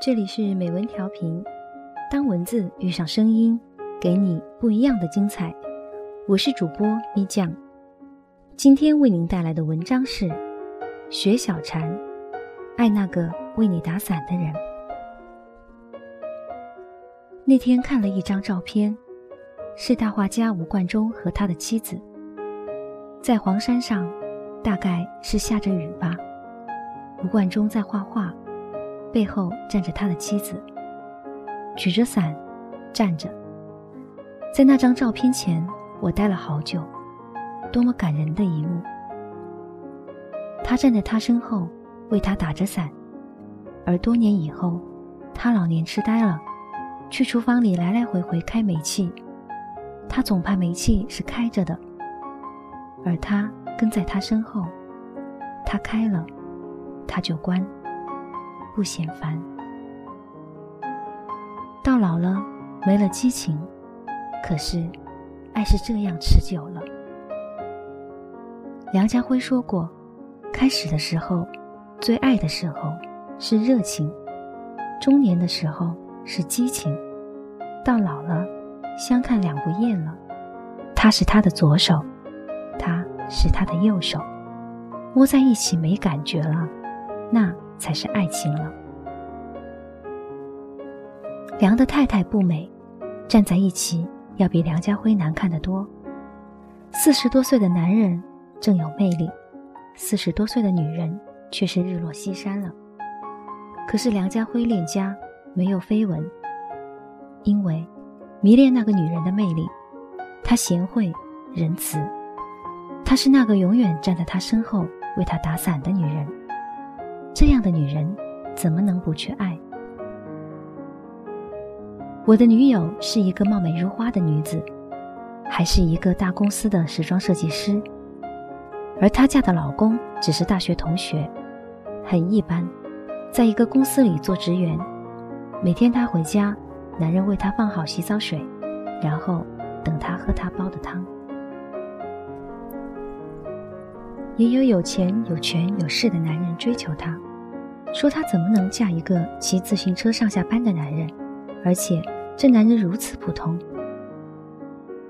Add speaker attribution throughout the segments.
Speaker 1: 这里是美文调频，当文字遇上声音，给你不一样的精彩。我是主播咪酱，今天为您带来的文章是雪小禅，爱那个为你打伞的人。那天看了一张照片，是大画家吴冠中和他的妻子，在黄山上，大概是下着雨吧。吴冠中在画画。背后站着他的妻子，举着伞，站着。在那张照片前，我待了好久，多么感人的一幕！他站在他身后，为他打着伞，而多年以后，他老年痴呆了，去厨房里来来回回开煤气，他总怕煤气是开着的，而他跟在他身后，他开了，他就关。不嫌烦，到老了没了激情，可是爱是这样持久了。梁家辉说过，开始的时候，最爱的时候是热情，中年的时候是激情，到老了相看两不厌了。他是他的左手，他是他的右手，摸在一起没感觉了，那。才是爱情了。梁的太太不美，站在一起要比梁家辉难看得多。四十多岁的男人正有魅力，四十多岁的女人却是日落西山了。可是梁家辉恋家没有绯闻，因为迷恋那个女人的魅力，她贤惠仁慈，她是那个永远站在他身后为他打伞的女人。这样的女人，怎么能不去爱？我的女友是一个貌美如花的女子，还是一个大公司的时装设计师，而她嫁的老公只是大学同学，很一般，在一个公司里做职员。每天她回家，男人为她放好洗澡水，然后等她喝他煲的汤。也有有钱有权有势的男人追求她，说她怎么能嫁一个骑自行车上下班的男人？而且这男人如此普通。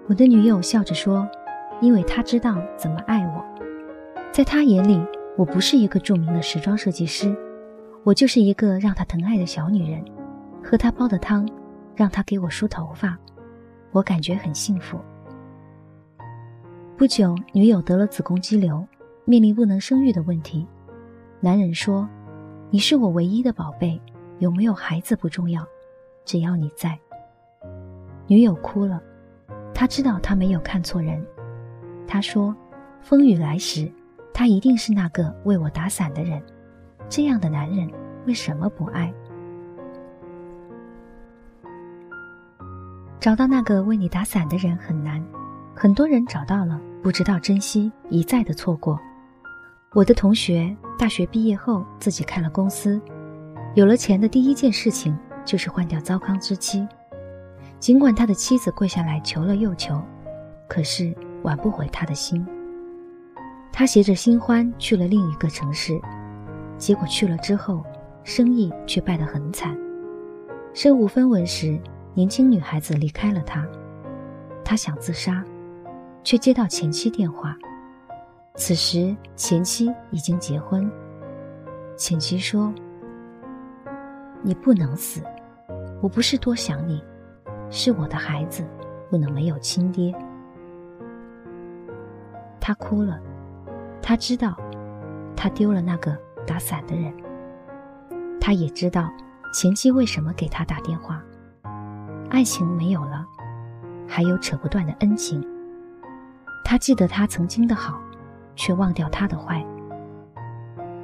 Speaker 1: 我的女友笑着说：“因为他知道怎么爱我，在他眼里，我不是一个著名的时装设计师，我就是一个让他疼爱的小女人，喝他煲的汤，让他给我梳头发，我感觉很幸福。”不久，女友得了子宫肌瘤。面临不能生育的问题，男人说：“你是我唯一的宝贝，有没有孩子不重要，只要你在。”女友哭了，他知道他没有看错人。他说：“风雨来时，他一定是那个为我打伞的人。这样的男人为什么不爱？找到那个为你打伞的人很难，很多人找到了，不知道珍惜，一再的错过。”我的同学大学毕业后自己开了公司，有了钱的第一件事情就是换掉糟糠之妻。尽管他的妻子跪下来求了又求，可是挽不回他的心。他携着新欢去了另一个城市，结果去了之后，生意却败得很惨。身无分文时，年轻女孩子离开了他，他想自杀，却接到前妻电话。此时，前妻已经结婚。前妻说：“你不能死，我不是多想你，是我的孩子不能没有亲爹。”他哭了，他知道，他丢了那个打伞的人。他也知道前妻为什么给他打电话。爱情没有了，还有扯不断的恩情。他记得他曾经的好。却忘掉他的坏。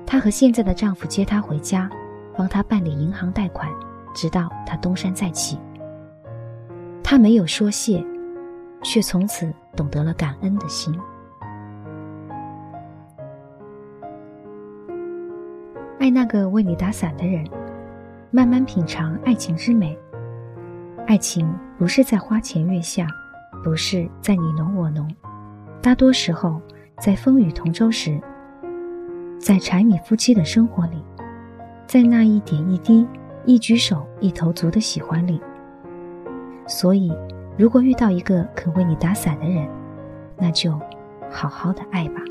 Speaker 1: 她和现在的丈夫接她回家，帮她办理银行贷款，直到她东山再起。她没有说谢，却从此懂得了感恩的心。爱那个为你打伞的人，慢慢品尝爱情之美。爱情不是在花前月下，不是在你侬我侬，大多时候。在风雨同舟时，在柴米夫妻的生活里，在那一点一滴一举手一投足的喜欢里。所以，如果遇到一个肯为你打伞的人，那就好好的爱吧。